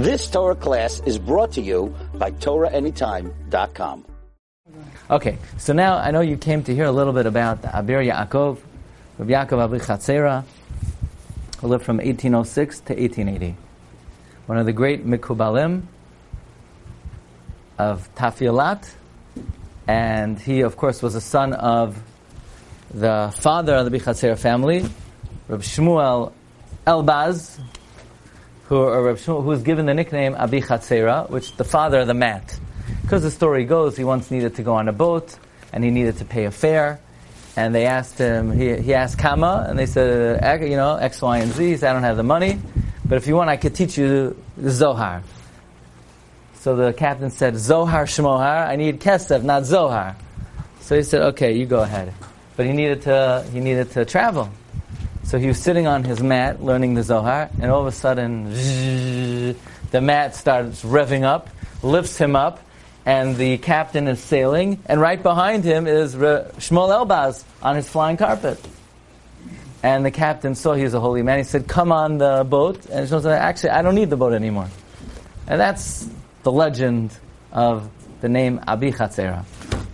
This Torah class is brought to you by TorahAnytime.com. Okay, so now I know you came to hear a little bit about Abir Yaakov, Rabbi Yaakov Abi Chatzera, who lived from 1806 to 1880. One of the great Mikubalim of Tafilat, and he, of course, was a son of the father of the Bichatzera family, Rabbi Shmuel Elbaz, who, uh, Shmuel, who was given the nickname Abi Chatzera, which the father of the mat. Because the story goes, he once needed to go on a boat, and he needed to pay a fare, and they asked him, he, he asked Kama, and they said, you know, X, Y, and Z. He said, I don't have the money, but if you want, I could teach you Zohar. So the captain said, Zohar Shmohar, I need Kesef, not Zohar. So he said, okay, you go ahead. But he needed to, he needed to travel. So he was sitting on his mat learning the Zohar, and all of a sudden, the mat starts revving up, lifts him up, and the captain is sailing, and right behind him is Shmuel Elbaz on his flying carpet. And the captain saw he was a holy man. He said, "Come on the boat." And Shmuel said, "Actually, I don't need the boat anymore." And that's the legend of the name Abi Chatzera.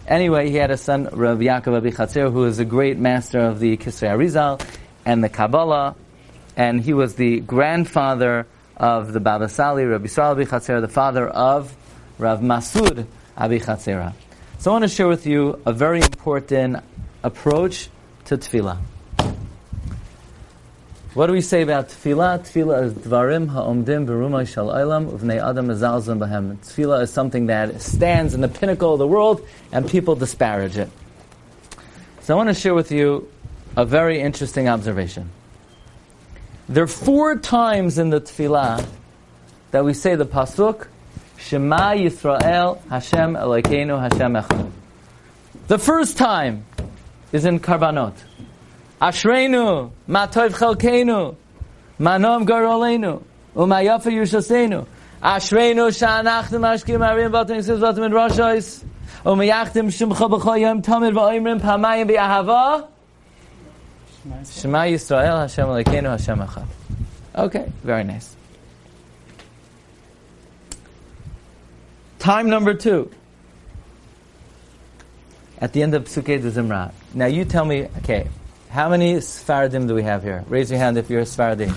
Anyway, he had a son, Rav Yaakov Abi Chatzera, who was a great master of the Kisrei Arizal and the Kabbalah, and he was the grandfather of the Baba Sali, Rabbi Yisrael Abi Chatzera, the father of Rav Masud Abi Chatzera. So I want to share with you a very important approach to tefillah. What do we say about tefillah? Tefillah is dvarim ha'omdim berumay shal olam uvnei adam mezalzim bahem. Tefillah is something that stands in the pinnacle of the world and people disparage it. So I want to share with you a very interesting observation. There are four times in the tefillah that we say the pasuk Shema Yisrael Hashem Elokeinu Hashem Echad. The first time is in Karbanot. Ashreinu, Matov Chelkeinu, Manom Garolenu, Umayafa Yushasenu. Ashreinu Sha'anachtim Ashkim Arim Vatim Yisrael Vatim in Roshais. Umayachtim Shimcha B'choyim Tamid V'oimrim Pamayim B'Ahava. Shema Yisrael Hashem Elokeinu Hashem Echad. Okay, very nice. Time number two. At the end of Psuke de Zimra. Now you tell me, okay, how many Sfaradim do we have here? Raise your hand if you're a Sfaradim.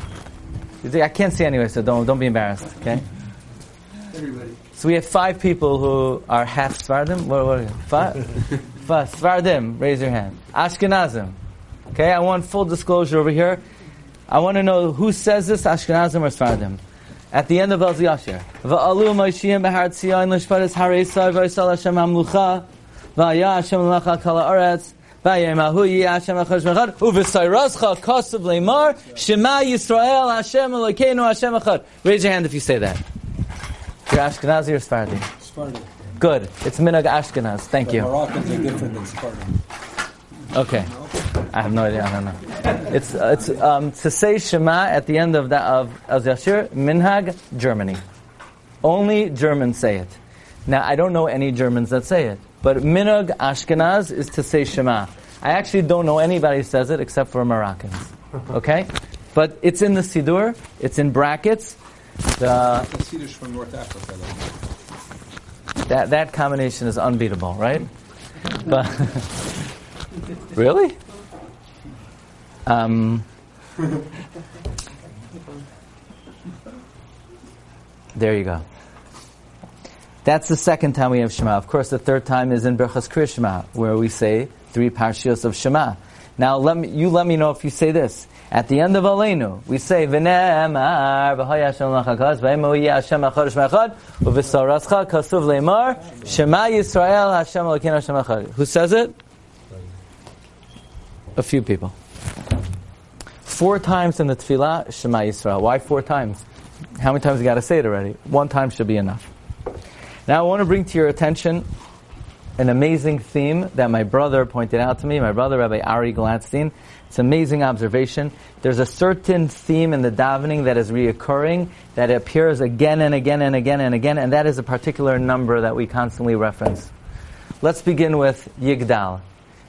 I can't see anyway, so don't, don't be embarrassed, okay? Everybody. So we have five people who are half Sfaradim. What, what are you? Five? five. Sfaradim, raise your hand. Ashkenazim. Okay, I want full disclosure over here. I want to know who says this, Ashkenazim or Sfaradim. At the end of El Yashir. Va'alu Moshiim Behar Tzion Lishparis Harei Sai V'Yisal Hashem Amlucha V'Aya Hashem Lecha Kala Aretz V'Yemahu Yi Hashem Echad Shmechad U'V'Sayrascha Kosav Leimar Shema Yisrael Hashem Elokeinu Hashem Echad Raise your hand if you say that. You're Ashkenazi or Sephardi? Sephardi. Good. It's Minhag Ashkenaz. Thank The you. Moroccans are different than Sephardi. Okay. I have no idea. I don't know. It's it's um, to say Shema at the end of that of Az Yashir Minhag Germany. Only Germans say it. Now I don't know any Germans that say it, but Minhag Ashkenaz is to say Shema. I actually don't know anybody who says it except for Moroccans. Okay, but it's in the Sidur. It's in brackets. The, Swedish from North Africa. that that combination is unbeatable, right? But really, um, there you go. That's the second time we have Shema. Of course, the third time is in Berchas Krishma, where we say three parshios of Shema. Now, let me, you let me know if you say this. At the end of Aleinu, we say, V'ne'emar v'hoy Hashem l'chakaz v'emo yi Hashem echad Hashem echad u'v'sarascha kasuv le'mar Shema Yisrael Hashem Elokeinu Hashem echad. Who says it? A few people. Four times in the Tefillah, Shema Yisrael. Why four times? How many times you got to say it already? One time should be enough. Now I want to bring to your attention an amazing theme that my brother pointed out to me, my brother Rabbi Ari Glatstein. It's an amazing observation. There's a certain theme in the davening that is reoccurring, that appears again and again and again and again, and that is a particular number that we constantly reference. Let's begin with Yigdal.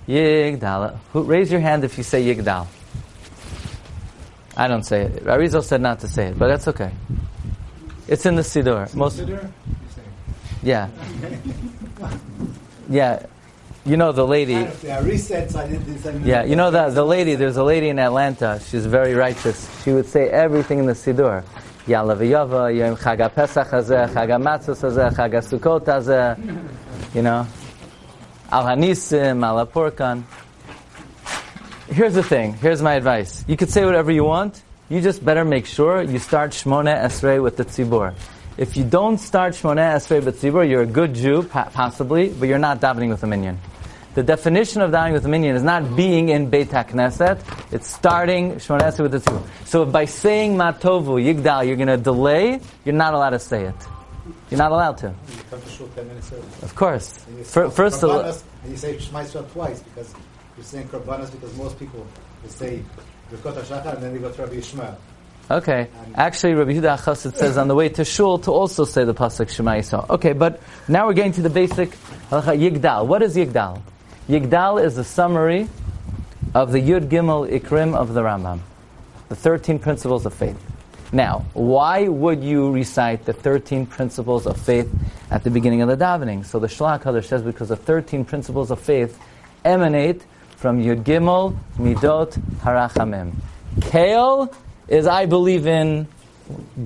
Yigdal. Who, raise your hand if you say Yigdal. I don't say it. Arizal said not to say it, but that's okay. It's in the Siddur. Most, Consider? yeah. Yeah. You know the lady. Yeah, I didn't do. Yeah, you know the the lady. There's a lady in Atlanta. She's very righteous. She would say everything in the Siddur. Yalla v'yava, Yom Chag Pesach hazeh, Chag hazeh, Chag Sukkot hazeh. You know, Al Hanisim, Al Porkan. Here's the thing. Here's my advice. You could say whatever you want. You just better make sure you start Shmona Esrei with the Tzibur. If you don't start Shmona Esrei with Tzibur, you're a good Jew, possibly, but you're not davening with a minyan. The definition of davening with a minyan is not being in Beit HaKnesset, it's starting Shmona Esrei with the Tzibur. So by saying Matovu, Yigdal, you're going to delay, you're not allowed to say it. You're not allowed to. To shul 10 minutes early. Of course. And you Fir- say First of all, you say Shema Yisrael twice because you're saying Korbanos because most people will say Birkot HaShachar and then they go to Rabbi Yishmael. Okay. Actually, Rabbi Yehuda Chassid says on the way to shul to also say the pasuk Shema Yisrael. Okay, but now we're getting to the basic halacha Yigdal. What is Yigdal? Yigdal is a summary of the Yud Gimel Ikrim of the Rambam, the 13 principles of faith. Now, why would you recite the 13 principles of faith at the beginning of the davening? So the Shlach says because the 13 principles of faith emanate from Yud Gimel Midot Harachamim. Kale is I believe in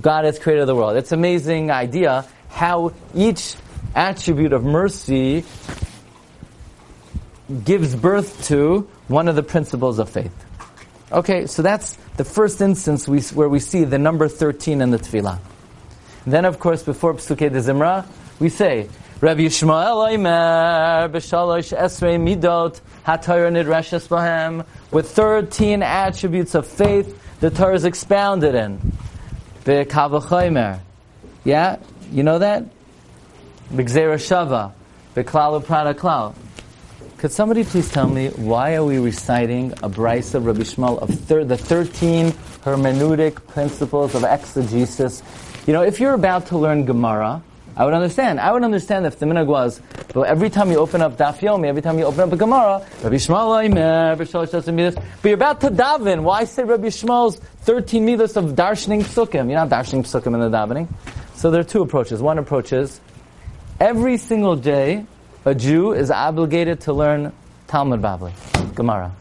God as creator of the world. It's an amazing idea how each attribute of mercy gives birth to one of the principles of faith. Okay, so that's the first instance we, where we see the number 13 in the tefillah. Then, of course, before Psukei de Zimra, we say, Rabbi Yishmael Oimer, B'shalosh Esrei Midot, HaTorah Nidreshes Bahem, with 13 attributes of faith, the Torah is expounded in. Yeah? You know that? B'gzera Shava. B'klal Prada Klal. Could somebody please tell me why are we reciting a brisa Rabbi Yishmael of thir- the 13 hermeneutic principles of exegesis? You know, if you're about to learn Gemara, I would understand. I would understand if the minhag was, well, every time you open up Daf Yomi, every time you open up a Gemara, Rabbi Yishmael Esrei Midas. But you're about to daven. Why say Rabbi Yishmael's 13 midas of darshaning psukim? You're not darshaning psukim in the davening. So there are two approaches. One approach is, every single day, a Jew is obligated to learn Talmud Bavli, Gemara.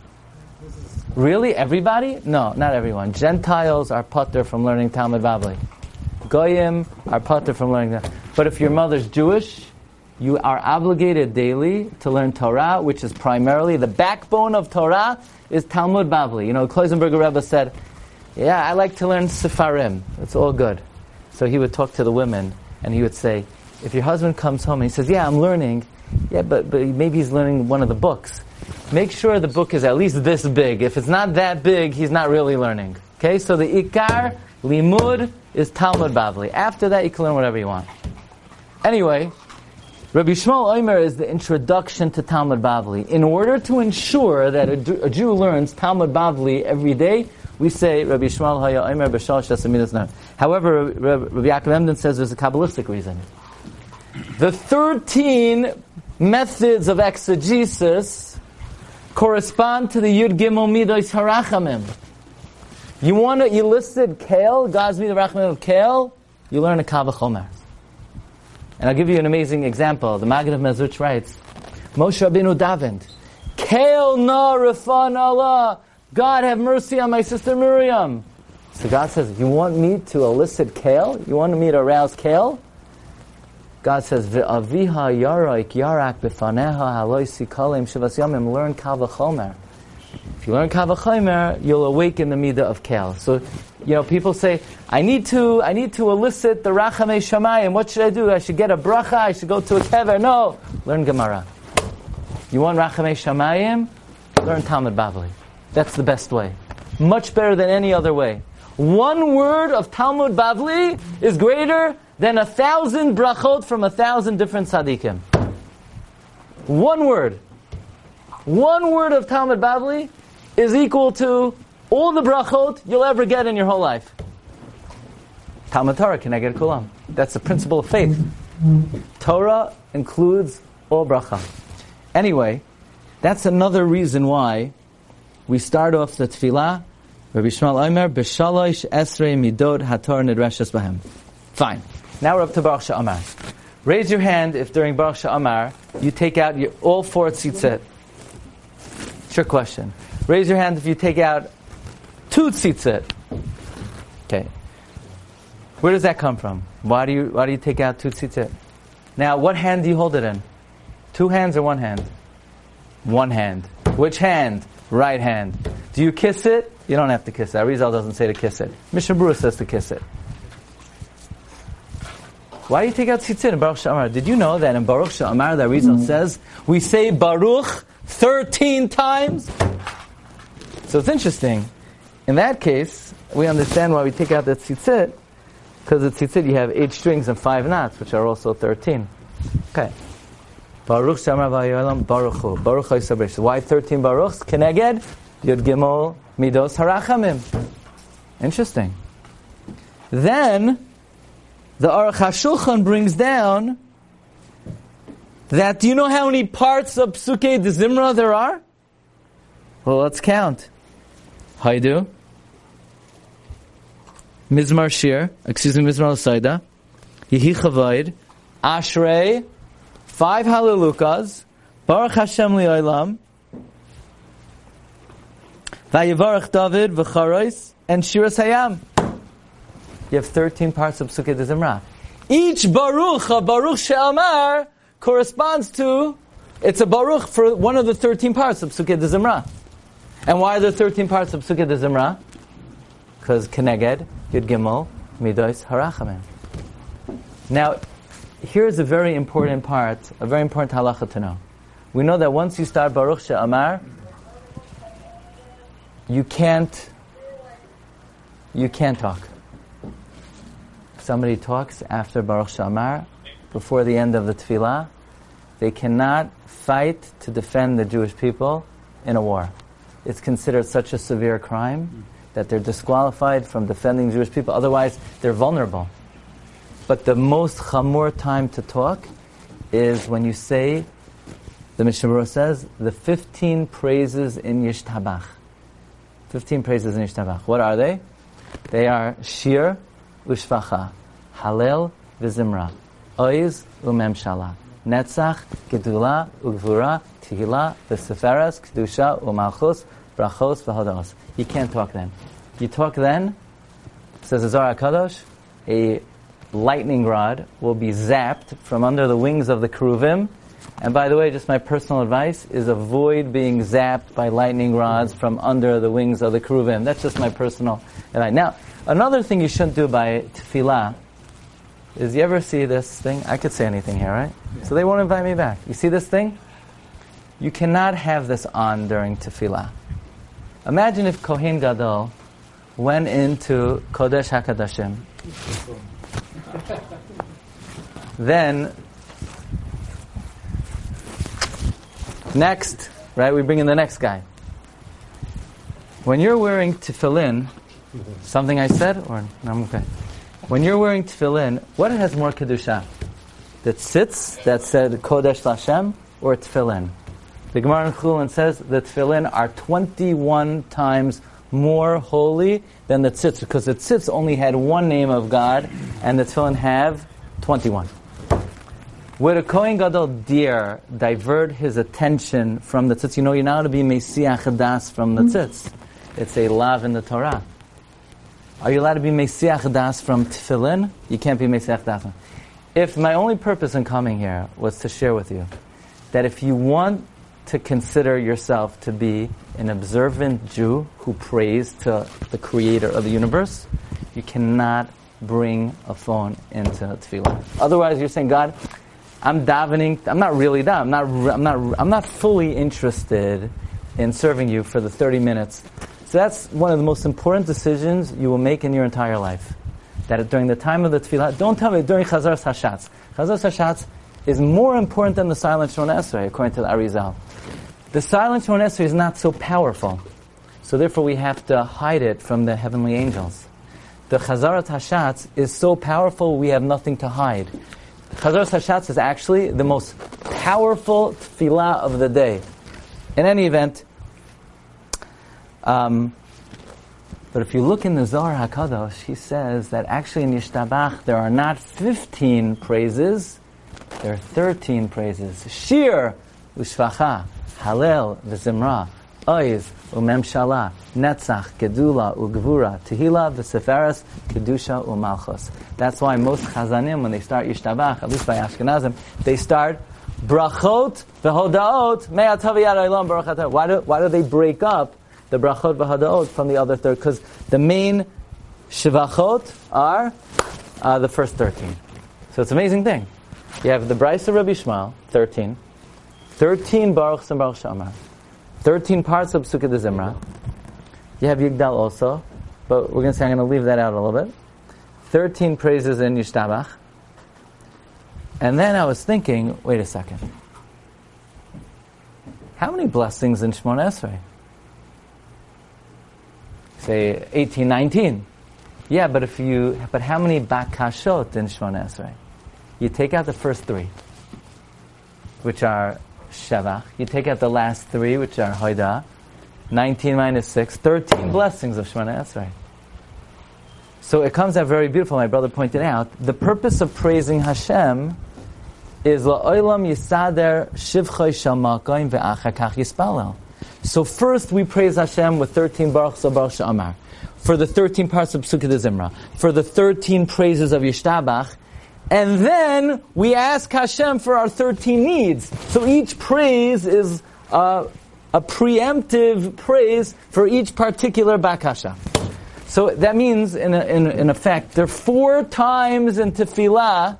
Really? Everybody? No, not everyone. Gentiles are putter from learning Talmud Bavli. Goyim are putter from learning that. But if your mother's Jewish, you are obligated daily to learn Torah, which is primarily the backbone of Torah is Talmud Bavli. You know, Kloisenberger Rebbe said, "Yeah, I like to learn Sefarim. It's all good." So he would talk to the women, and he would say, "If your husband comes home and he says, "Yeah, I'm learning," yeah, but but maybe he's learning one of the books. Make sure the book is at least this big. If it's not that big, he's not really learning. Okay, so the ikar limud is Talmud Bavli. After that, you can learn whatever you want. Anyway, Rabbi Yishmael Omer is the introduction to Talmud Bavli. In order to ensure that a, Jew- learns Talmud Bavli every day, we say Rabbi Yishmael Haya Omer B'Shalosh Tasamidas Nar. However, Rabbi Rabbi Yaakov Emden says there's a Kabbalistic reason. The 13 methods of exegesis correspond to the Yud Gimel Midos Harachamim. You want to, listed Kale, God's Midah Rachamim of Kale, you learn a Kavachomer. And I'll give you an amazing example. The Maggid of Mezrich writes, Moshe Rabbeinu davened, Kale na refan Allah, God have mercy on my sister Miriam. So God says, you want me to elicit Kale? You want me to arouse Kale? God says, V'aviha yaroik yarak b'faneha haloi sikalim shivas yamim, learn Kavachomer. If you learn Kavachomer, you'll awaken the midah of Kale. So, you know, people say, I need to, I need to elicit the Rachamei Shamayim. What should I do? I should get a bracha, I should go to a kever. No! Learn Gemara. You want Rachamei Shamayim? Learn Talmud Bavli. That's the best way. Much better than any other way. One word of Talmud Bavli is greater than a thousand brachot from a thousand different tzaddikim. One word. One word of Talmud Bavli is equal to all the brachot you'll ever get in your whole life. Talmud Torah can I get a kulam? That's the principle of faith. Torah includes all bracha. Anyway, that's another reason why we start off the tefillah. Rabbi Yishmael Omer, B'shalosh Esrei Midot Hator Nidreshes Bahem. Fine. Now we're up to Baruch Amar. Raise your hand if during Baruch Amar you take out your, all four tzitzit. Trick question. Raise your hand if you take out two tzitzit. Okay. Where does that come from? Why do you why do you take out two tzitzit? Now, what hand do you hold it in? Two hands or one hand? One hand. Which hand? Right hand. Do you kiss it? You don't have to kiss it. Arizal doesn't say to kiss it. Mishnah Berurah says to kiss it. Why do you take out tzitzit in Baruch Sha'amar? Did you know that in Baruch Sha'amar, the Arizal says, we say Baruch 13 times? So it's interesting. In that case, we understand why we take out the tzitzit, because the tzitzit you have eight strings and five knots, which are also 13. Okay. Baruch Sha'amar V'ayolam Baruch Hu. Baruch HaYisabresh. Why 13 Baruchs? Keneged Yud Gimel Midos Harachamim. Interesting. Then, the Aruch HaShulchan brings down that, do you know how many parts of Psuke de Zimra there are? Well, let's count. Haidu. Mizmar Shir, excuse me, Mizmar Al-Saida, Yehi Chavaid, Ashrei, five Hallelujahs, Baruch Hashem Li'olam, Vayivarach David, V'charois, and Shiras Hayam. You have 13 parts of Psukkah de Zimra. Each Baruch, a Baruch She'amar, corresponds to, it's a Baruch for one of the 13 parts of Psukkah de Zimra. And why are there 13 parts of Psukkah de Zimra? Because Keneged, Yud Gimel, Midos, Harachamim. Now, here's a very important part, a very important halacha to know. We know that once you start Baruch She'amar, you can't, you can't talk. Somebody talks after Baruch She'amar, before the end of the tefillah, they cannot fight to defend the Jewish people in a war. It's considered such a severe crime that they're disqualified from defending Jewish people. Otherwise, they're vulnerable. But the most chamor time to talk is when you say, the Mishnah says, the 15 praises in Yishtabach. 15 praises in Yishtabach. What are they? They are Shir, Ushvacha, Halel, Vizimra, Oiz, Umemshala, Netzach, Gedula, Ugvura, Tehillah, V'Seferas, Kedusha, Umalchus, Brachos, V'Hodos. You can't talk then. You talk then, says the Zohar Kadosh, a lightning rod will be zapped from under the wings of the Keruvim. And by the way, just my personal advice is avoid being zapped by lightning rods from under the wings of the Keruvim. That's just my personal advice. Now, another thing you shouldn't do by tefillah is you ever see this thing? I could say anything here, right? So they won't invite me back. You see this thing? You cannot have this on during tefillah. Imagine if Kohen Gadol went into Kodesh HaKadashim. then, next, right, we bring in the next guy. When you're wearing tefillin, something I said, or no, I'm okay. When you're wearing tefillin, what has more kedusha? The tzitz that said Kodesh Lashem, or tefillin? The Gemara in Chulin says the tefillin are 21 times more holy than the tzitz, because the tzitz only had one name of God, and the tefillin have 21. Would a Kohen Gadol dare divert his attention from the tzitz? You know, you're not to be Mesiach Das from the tzitz. It's a lav in the Torah. Are you allowed to be Mesiach Das from tefillin? You can't be Mesiach Das. If my only purpose in coming here was to share with you that if you want to consider yourself to be an observant Jew who prays to the creator of the universe, you cannot bring a phone into tefillah. Otherwise, you're saying, God, I'm davening. I'm not really that. I'm not. I'm not. I'm not fully interested in serving you for the 30 minutes. So that's one of the most important decisions you will make in your entire life. That during the time of the tefillah, don't tell me during Chazar Hashatz. Chazar Hashatz is more important than the silent Shon Esrei, according to the Arizal. The silent Shon Esrei is not so powerful, so therefore we have to hide it from the heavenly angels. The Chazarat Hashatz is so powerful we have nothing to hide. Chazarat Hashatz is actually the most powerful tefillah of the day. In any event, um, But if you look in the Zohar HaKadosh, he says that actually in Yishtabach there are not 15 praises, there are 13 praises. Shir, Ushvacha, Halel, V'zimra, Oiz, Umemshala, Netzach, Gedula, Ugvura, Tehila, V'seferes, Kedusha, Umalchus. That's why most Chazanim, when they start Yishtabach, at least by Ashkenazim, they start Brachot, V'hodaot, Olam Baruch Why do, why do they break up the Brachot V'hodaot from the other third? Because the main Shivachot are uh, the first 13. So it's an amazing thing. You have the of Rabbi Yishmael, 13. 13 Baruch and Baruch Shamar. 13 parts of Psukkah de Zimra. You have Yigdal also, but we're going to say I'm going to leave that out a little bit. 13 praises in Yishtabach. And then I was thinking, wait a second. How many blessings in Shemona Esrei? Say 18, 19. Yeah, but if you, but how many bakashot in Shemona Esrei? You take out the first three, which are Shevach. You take out the last three, which are Hoida. 19 minus 6, 13 blessings of Shemona Esrei. So it comes out very beautiful, my brother pointed out. The purpose of praising Hashem is la'olam yisader shivchoy shamakoim ve'achakach yispalel. So first we praise Hashem with 13 Baruch Baruch Sha'amar. For the 13 parts of Psukkah de Zimra. For the 13 praises of Yishtabach. And then we ask Hashem for our 13 needs. So each praise is a preemptive praise for each particular bakasha. So that means, in, a, in, in effect, there are four times in tefillah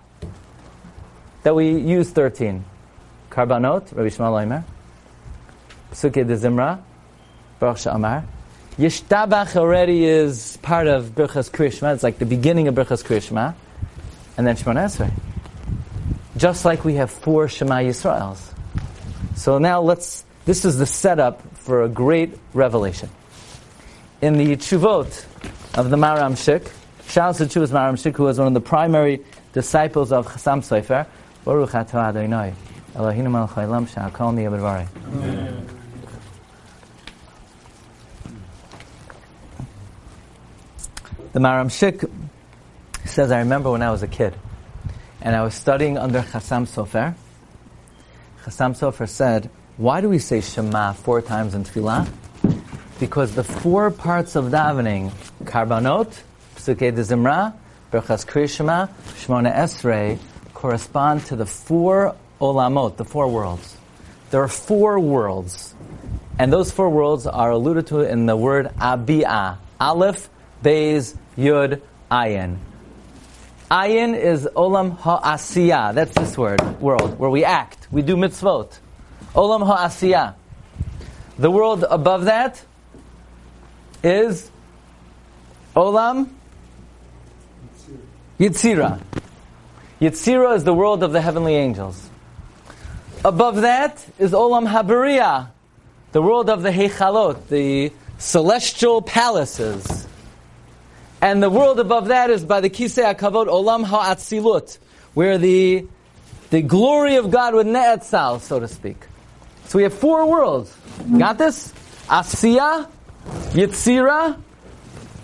that we use 13. Karbanot, Rabbi Yishmael Omer, Psuke de Zimra, Baruch Sha'amar. Yishtabach already is part of Birchas Krishma. It's like the beginning of Birchas Krishma. And then Shemona Esrei. Just like we have four Shema Yisraels. So now let's, this is the setup for a great revelation. In the Chuvot of the Maram Shik, Shal Chuvas Maram Shik, who was one of the primary disciples of Chassam Sofer, Baruch atah Adonai, Eloheinu melech haolam she'akol niyeh The Maram Shik says, I remember when I was a kid, and I was studying under Chassam Sofer. Chassam Sofer said, why do we say Shema four times in Tefillah? Because the four parts of davening, Karbanot, Psukei de Zimra, Berchas Kriyashema, Shmona Esrei, correspond to the four olamot, the four worlds. There are four worlds. And those four worlds are alluded to in the word abia, Aleph, Beis, Yud, Ayin. Ayin is Olam Ha'asiyah. That's this word, world, where we act. We do mitzvot. Olam Ha'asiyah. The world above that is Olam Yitzira. Yitzira is the world of the heavenly angels. Above that is Olam Habariya, the world of the Heichalot, the celestial palaces. And the world above that is by the Kisei HaKavod, Olam HaAtzilut, where the, the glory of God would ne'etzal, so to speak. So we have four worlds. Got this? Asiya, Yitzira,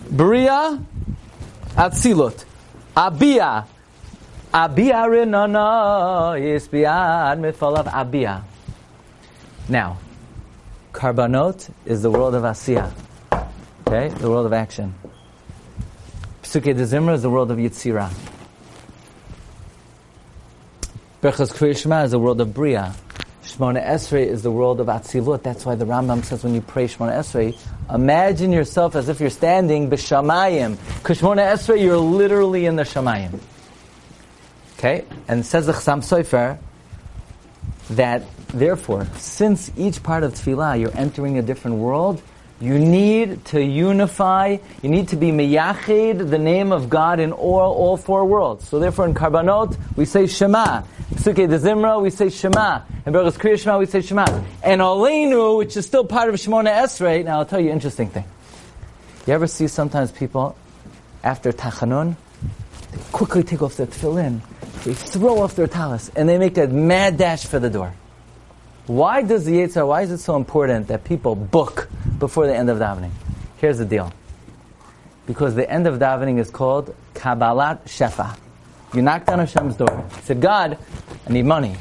Bria, Atzilut. Abia. Abia rinana yisbiad mifalav abia. Now, Karbanot is the world of Asiya. Okay? The world of action. Psuke de Zimra is the world of Yitzira. Berchas Kriyashma is the world of Bria. Shmona Esrei is the world of Atzilut. That's why the Rambam says when you pray Shmona Esrei, imagine yourself as if you're standing b'shamayim. Because Shmona Esrei, you're literally in the shamayim. Okay? And says the Chassam Sofer that, therefore, since each part of Tefillah, you're entering a different world, you need to unify, you need to be meyached, the name of God in all, all four worlds. So therefore in Karbanot, we say Shema. Psuke de Zimra, we say Shema. In Berachas Kriya Shema, we say Shema. And Aleinu, which is still part of Shemona Esrei, now I'll tell you an interesting thing. You ever see sometimes people, after Tachanun, they quickly take off their tefillin, they throw off their talis, and they make a mad dash for the door. Why does the Yitzhar, why is it so important that people book before the end of davening? Here's the deal. Because the end of davening is called Kabbalat Shefa. You knocked on Hashem's door. You said, God, I need money.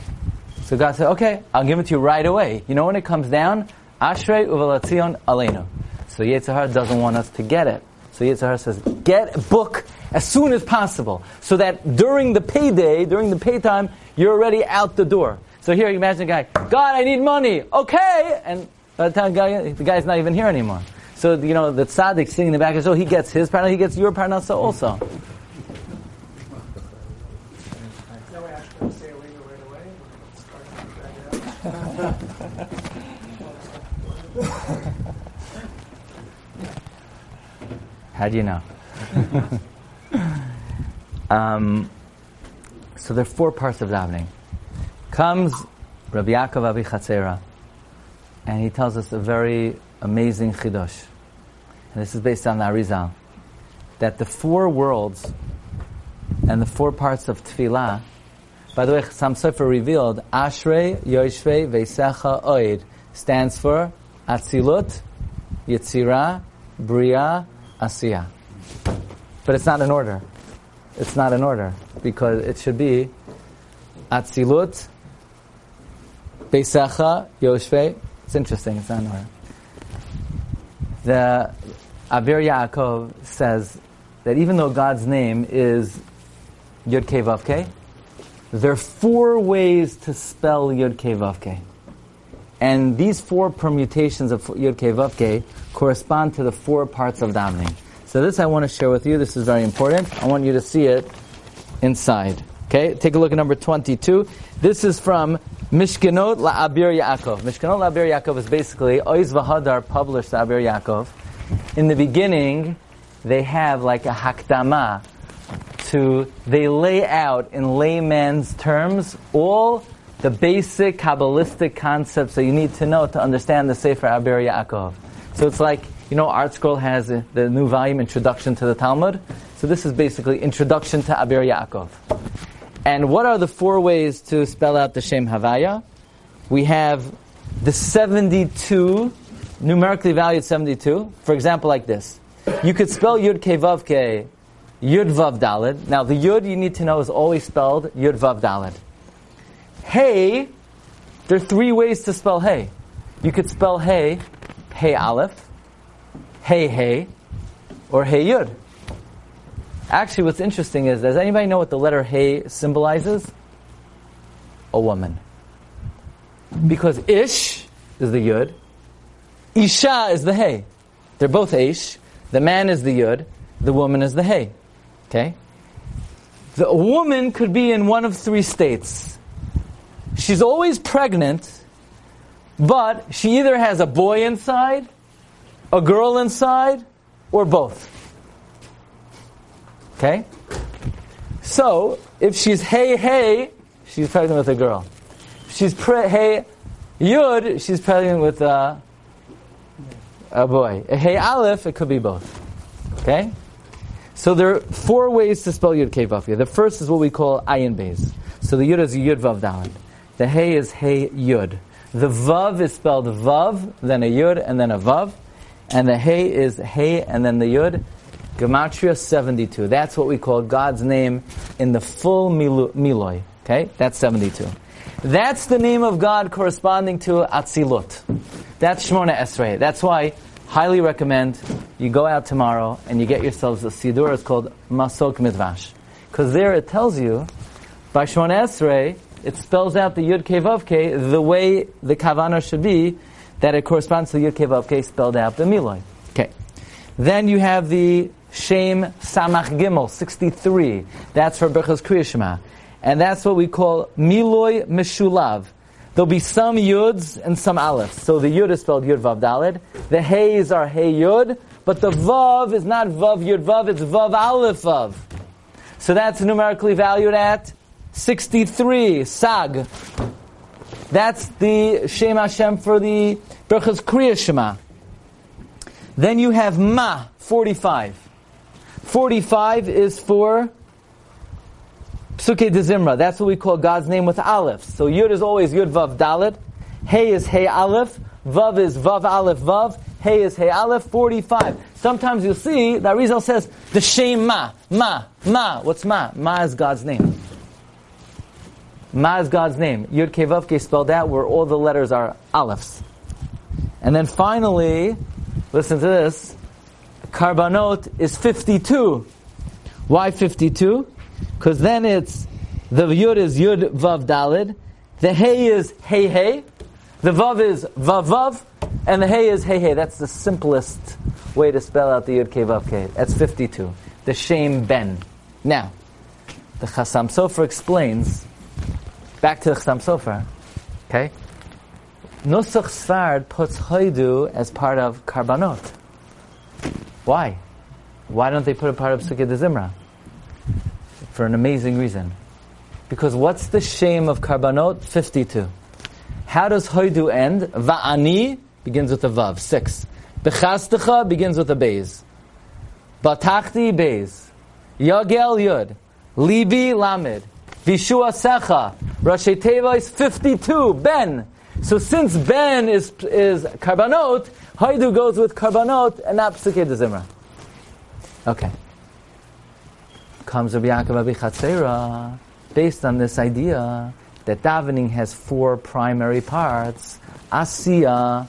So God said, okay, I'll give it to you right away. You know when it comes down? Ashrei uvelatzion aleinu. So Yetzirah doesn't want us to get it. So Yetzirah says, get a book as soon as possible. So that during the payday, during the pay time, you're already out the door. So here, you imagine a guy, God, I need money. Okay! And by the time guy, the guy's not even here anymore. So, you know, the tzaddik sitting in the back, so he gets his parnasa, he gets your parnasa also. How do you know? um, so there are four parts of davening. Comes Rabbi Yaakov Avichatzera, and he tells us a very amazing chidosh. And this is based on the Arizal, that the four worlds and the four parts of tefillah. By the way, Chassam Sofer revealed Ashrei Yoshvei Veisecha Oid stands for Atzilut, Yetzirah, Bria, Asiya. But it's not in order. It's not in order because it should be Atzilut, Beisacha, Yoshvei. It's interesting. It's not. The Abir Yaakov says that even though God's name is Yud Kei there are four ways to spell Yud Kei. And these four permutations of Yud Kei correspond to the four parts of davening. So this I want to share with you. This is very important. I want you to see it inside. Okay, take a look at number 22. This is from Mishkenot La'abir Yaakov. Mishkenot La'abir Yaakov is basically, Oiz Vahadar published Abir Yaakov. In the beginning, they have like a hakdama to, they lay out in layman's terms all the basic Kabbalistic concepts that you need to know to understand the Sefer Abir Yaakov. So it's like, you know, ArtScroll has the new volume, Introduction to the Talmud. So this is basically Introduction to Abir Yaakov. And what are the four ways to spell out the Shem Havaya? We have the 72, numerically valued 72. For example, like this. You could spell Yud Ke Vav Ke, Yud Vav Dalid. Now, the Yud you need to know is always spelled Yud Vav Dalid. Hey, there are three ways to spell Hey. You could spell Hey, Hey Aleph, Hey Hey, or Hey Yud. Actually, what's interesting is, does anybody know what the letter Hey symbolizes? A woman. Because Ish is the Yud, Isha is the Hey. They're both Ish. The man is the Yud, the woman is the Hey. Okay? The woman could be in one of three states. She's always pregnant, but she either has a boy inside, a girl inside, or both. Okay? So, if she's hey hey, she's pregnant with a girl. If she's pre- hey yud, she's pregnant with a, a boy. A hey aleph, it could be both. Okay? So there are four ways to spell yud kei The first is what we call ayin beis. So the yud is yud vav daled. The hey is hey yud. The vav is spelled vav, then a yud, and then a vav. And the hey is hey, and then the yud. Gematria 72. That's what we call God's name in the full milu- miloi. Okay? That's 72. That's the name of God corresponding to Atzilut. That's Shmona Esrei. That's why highly recommend you go out tomorrow and you get yourselves a Sidur. It's called Masok Midvash. Because there it tells you, by Shmona Esrei, it spells out the Yud Kei Vav Kei the way the Kavana should be, that it corresponds to the Yud Kei Vav Kei spelled out the Miloi. Okay. Then you have the Shem Samach Gimel, 63. That's for Berchas Kriyashma. And that's what we call Miloi Meshulav. There'll be some Yuds and some Aleph. So the Yud is spelled Yud Vav Daled. The Heys are Hey Yud, but the Vav is not Vav Yud Vav, it's Vav Aleph Vav. So that's numerically valued at 63, Sag. That's the Shem Hashem for the Berchas Kriya Shema. Then you have Ma, 45. 45 is for Psuke de Zimra. That's what we call God's name with Aleph. So Yud is always Yud Vav Dalet. Hey is Hey Aleph. Vav is Vav Aleph Vav. Hey is Hey Aleph, 45. Sometimes you'll see that Rizal says the Shem Ma, Ma, Ma. What's Ma? Ma is God's name. Ma is God's name. Yud Kevavke spelled out where all the letters are Alephs. And then finally, listen to this, Karbanot is 52. Why 52? Because then it's, the Yud is Yud Vav Dalid, the Hey is Hey Hey, the Vav is Vav Vav, and the Hey is Hey Hey. That's the simplest way to spell out the Yud K Vav K. That's 52. The Shem Ben. Now, the Chassam Sofer explains, back to the Chassam Sofer, okay? Nusach Sfard puts Haidu as part of Karbanot. Why? Why don't they put a part of Psukei de Zimra? For an amazing reason. Because what's the shame of Karbanot? 52. How does Haidu end? Va'ani begins with a Vav, 6. Bechastecha begins with a Beis. Batachti Beis. Yagel Yud. Libi Lamed. Vishua Secha. Rashi is 52. Ben. So since Ben is, is Karbanot, Haidu goes with Karbanot and not Psuke de Zimra. Okay. Comes Rabbi Yaakov Abichatzera, based on this idea that davening has four primary parts: Asiya,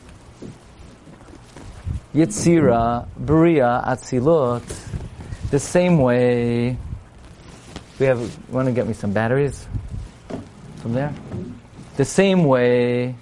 Yitzira, Bria, Atzilut. The same way, we have. Want to get me some batteries from there? The same way.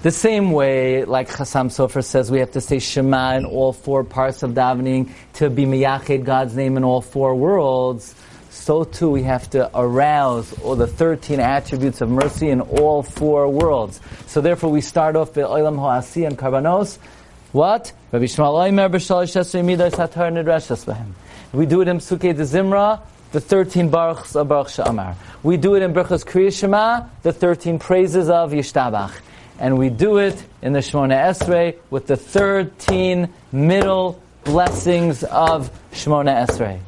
The same way, like Chassam Sofer says, we have to say Shema in all four parts of davening to be miyached God's name in all four worlds. So too, we have to arouse all the 13 attributes of mercy in all four worlds. So therefore, we start off with Olam Ho'asi and Karbanos. What? Rabbi Yishmael Oimer midas hatar. We do it in Psukei de Zimra, the 13 Baruchs of Baruch Sha'amar. We do it in Berchos Kriya Shema, the 13 praises of Yishtabach. And we do it in the Shemona Esrei with the 13 middle blessings of Shemona Esrei.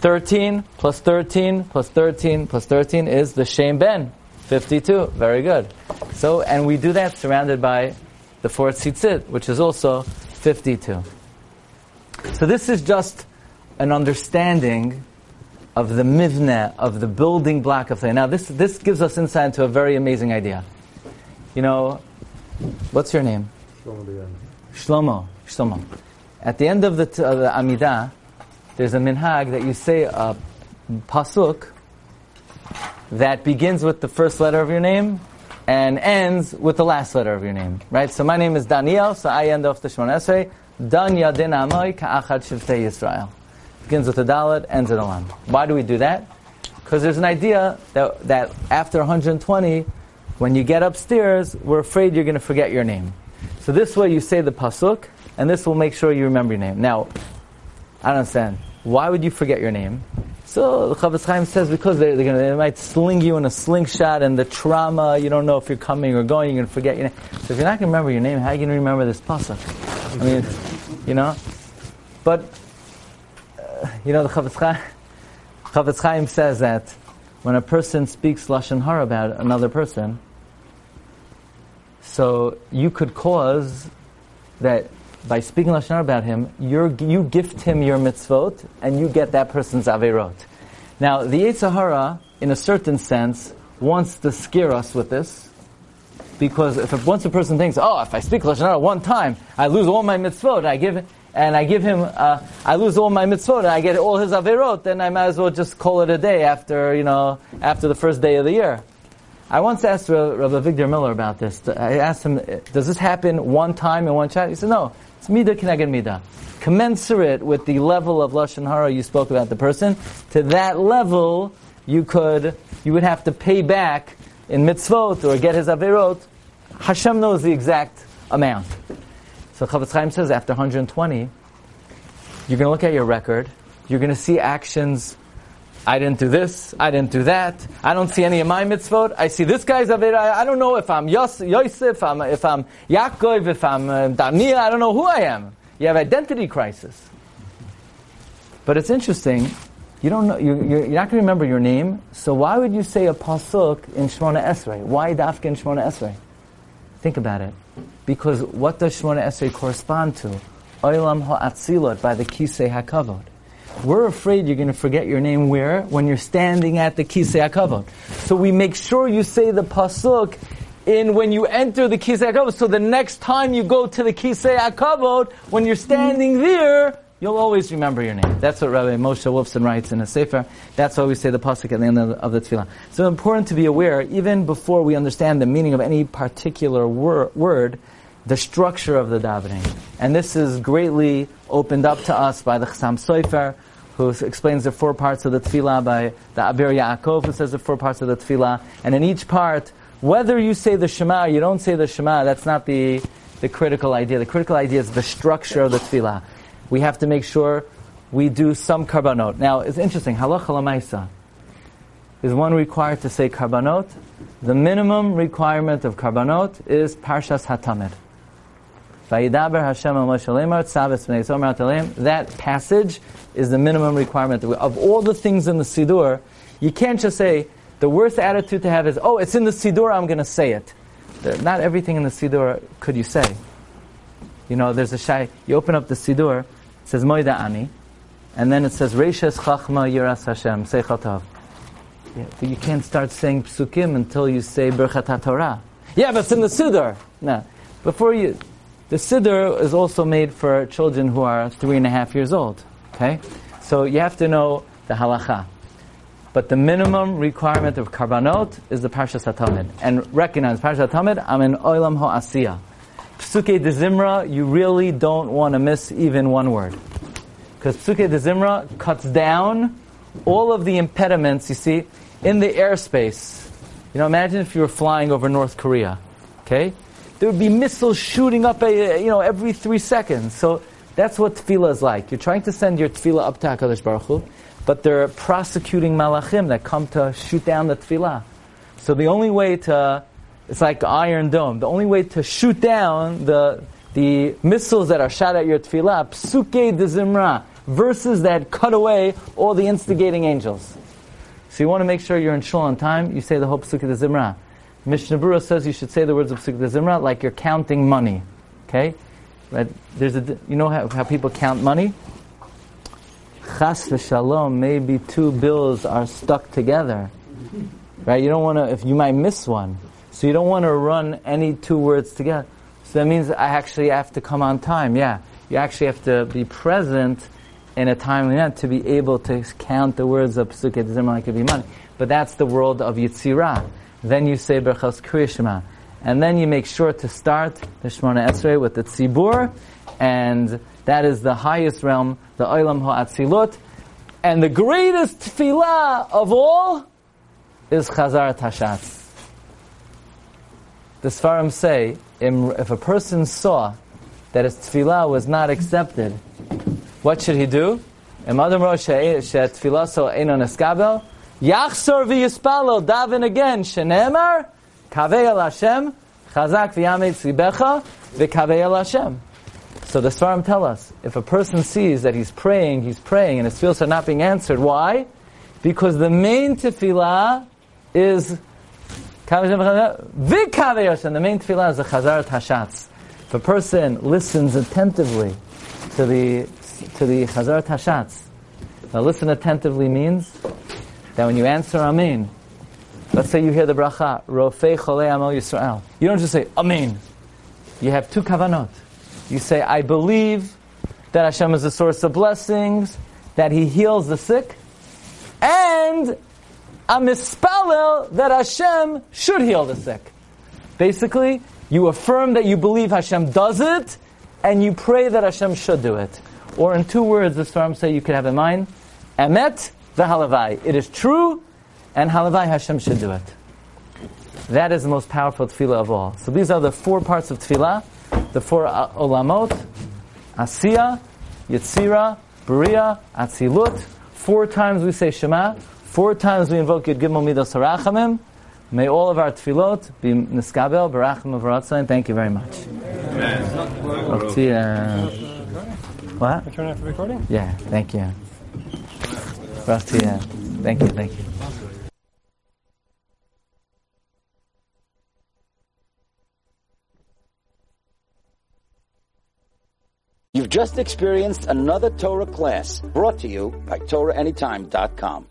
13 plus 13 plus 13 plus 13 is the Shem Ben. 52. Very good. So, and we do that surrounded by the fourth tzitzit, which is also 52. So this is just an understanding of the mivne, of the building block of thing. Now this, this gives us insight into a very amazing idea. You know, what's your name? Shlomo. Shlomo. At the end of the, t- of the Amidah, there's a minhag that you say a pasuk that begins with the first letter of your name and ends with the last letter of your name. Right? So my name is Daniel, so I end off the Shemon Esrei. Dan Yadin Amoy Ka'achad Shivtei Yisrael. Begins with the Dalet, ends with a Lam. Why do we do that? Because there's an idea that, that after 120, when you get upstairs, we're afraid you're going to forget your name. So this way you say the pasuk, and this will make sure you remember your name. Now, I don't understand. Why would you forget your name? So the Chafetz Chaim says because they're, they're gonna, they might sling you in a slingshot, and the trauma, you don't know if you're coming or going, you're going to forget your name. So if you're not going to remember your name, how are you going to remember this pasuk? I mean, you know. But uh, you know the Chafetz Chaim, Chaim says that when a person speaks lashon hara about another person, so you could cause that by speaking lashon hara about him, you gift him your mitzvot, and you get that person's averot. Now, the Yetzer Hara, in a certain sense, wants to scare us with this, because if once a person thinks, "Oh, if I speak lashon hara one time, I lose all my mitzvot," I give and I give him, uh, I lose all my mitzvot, and I get all his averot, then I might as well just call it a day after you know after the first day of the year. I once asked Rabbi Victor Miller about this. I asked him, "Does this happen one time in one chat?" He said, "No, it's midah keneged midah, commensurate with the level of lashon hara you spoke about the person. To that level, you could, you would have to pay back in mitzvot or get his averot. Hashem knows the exact amount. So Chafetz Chaim says, after 120, you're going to look at your record. You're going to see actions I didn't do this, I didn't do that, I don't see any of my mitzvot, I see this guy's Avera, I don't know if I'm Yosef, if I'm, if I'm Yaakov, if I'm uh, Daniel, I don't know who I am. You have identity crisis. But it's interesting, you don't know, you, you're, you're not going to remember your name, so why would you say a pasuk in Shemona Esrei? Why dafka in Shemona Esrei? Think about it. Because what does Shemona Esrei correspond to? Olam ha'atzilot, by the Kisei HaKavod. We're afraid you're going to forget your name where? When you're standing at the Kisei HaKavod. So we make sure you say the pasuk in when you enter the Kisei HaKavod. So the next time you go to the Kisei HaKavod, when you're standing there, you'll always remember your name. That's what Rabbi Moshe Wolfson writes in a Sefer. That's why we say the pasuk at the end of the, of the tefillah. So important to be aware, even before we understand the meaning of any particular wor- word, the structure of the davening. And this is greatly opened up to us by the Chassam Sofer, who explains the four parts of the tefillah, by the Abir Yaakov, who says the four parts of the tefillah. And in each part, whether you say the Shema or you don't say the Shema, that's not the, the critical idea. The critical idea is the structure of the tefillah. We have to make sure we do some karbanot. Now, it's interesting, halacha lamaisa. Is one required to say karbanot? The minimum requirement of karbanot is parshas hatamid. That passage is the minimum requirement. Of all the things in the Siddur, you can't just say, the worst attitude to have is, oh, it's in the Siddur, I'm going to say it. Not everything in the Siddur could you say. You know, there's a shy, you open up the Siddur, it says Moida Ani, and then it says Reishes Chachma Yiras Hashem, Seichotov. Yeah, you can't start saying psukim until you say Berchat Torah. Yeah, but it's in the Siddur. No. Before you, the Siddur is also made for children who are three and a half years old. Okay? So you have to know the halacha. But the minimum requirement of karbanot is the Parsha HaTamid. And recognize, Parsha HaTamid, I'm in Olam HaAsiyah. Psukei de Zimra, you really don't want to miss even one word. Because Psukei de Zimra cuts down all of the impediments, you see, in the airspace. You know, imagine if you were flying over North Korea. Okay? There would be missiles shooting up, a, you know, every three seconds. So that's what tefillah is like. You're trying to send your tefillah up to Hakadosh Baruch Hu, but they're prosecuting malachim that come to shoot down the tefillah. So the only way to, it's like Iron Dome. The only way to shoot down the the missiles that are shot at your tefillah, psukei de zimra, verses that cut away all the instigating angels. So you want to make sure you're in shul on time. You say the whole psukei de zimra. Mishnah Berurah says you should say the words of Psukei de Zimra like you're counting money. Okay? Right? There's a, you know how, how people count money? Chas v'shalom, maybe two bills are stuck together. Right? You don't want to, if you might miss one. So you don't want to run any two words together. So that means I actually have to come on time. Yeah. You actually have to be present in a timely manner to be able to count the words of Psukei Zimra like it be money. But that's the world of Yitzirah. Then you say Berchas Kriyashma. And then you make sure to start the Shemona Esrei with the Tzibur, and that is the highest realm, the Olam HaAtzilut. And the greatest tefillah of all is Chazaras HaShatz. The Sfarim say, if a person saw that his tefillah was not accepted, what should he do? Yachzor v'yispalo, daven again, shenemar, kavei el Hashem, chazak v'ya'ametz libecha, v'kavei el Hashem. So the Sfarim tell us, if a person sees that he's praying, he's praying, and his tefillah are not being answered, why? Because the main tefillah is v'kavei Hashem. The main tefillah is the chazaras hashatz. If a person listens attentively to the to the chazaras hashatz, now listen attentively means that when you answer Amen, let's say you hear the bracha, Rofei Cholei Amal Yisrael. You don't just say Amen. You have two kavanot. You say, I believe that Hashem is the source of blessings, that He heals the sick, and I'm mispalel that Hashem should heal the sick. Basically, you affirm that you believe Hashem does it, and you pray that Hashem should do it. Or in two words, the Sfarim say you could have in mind, Emet the halavai. It is true, and halavai Hashem should do it. That is the most powerful tefillah of all. So these are the four parts of tefillah, the four uh, olamot, asiya, yitzira, bria, atzilut. Four times we say Shema. Four times we invoke Yud Gimel midos Harachamim. May all of our tefillot be niskabel, barachim of ratzon. thank you very much. Amen. Uh, what? Turn off the recording? Yeah, thank you. Thank you, thank you. You've just experienced another Torah class brought to you by TorahAnytime.com.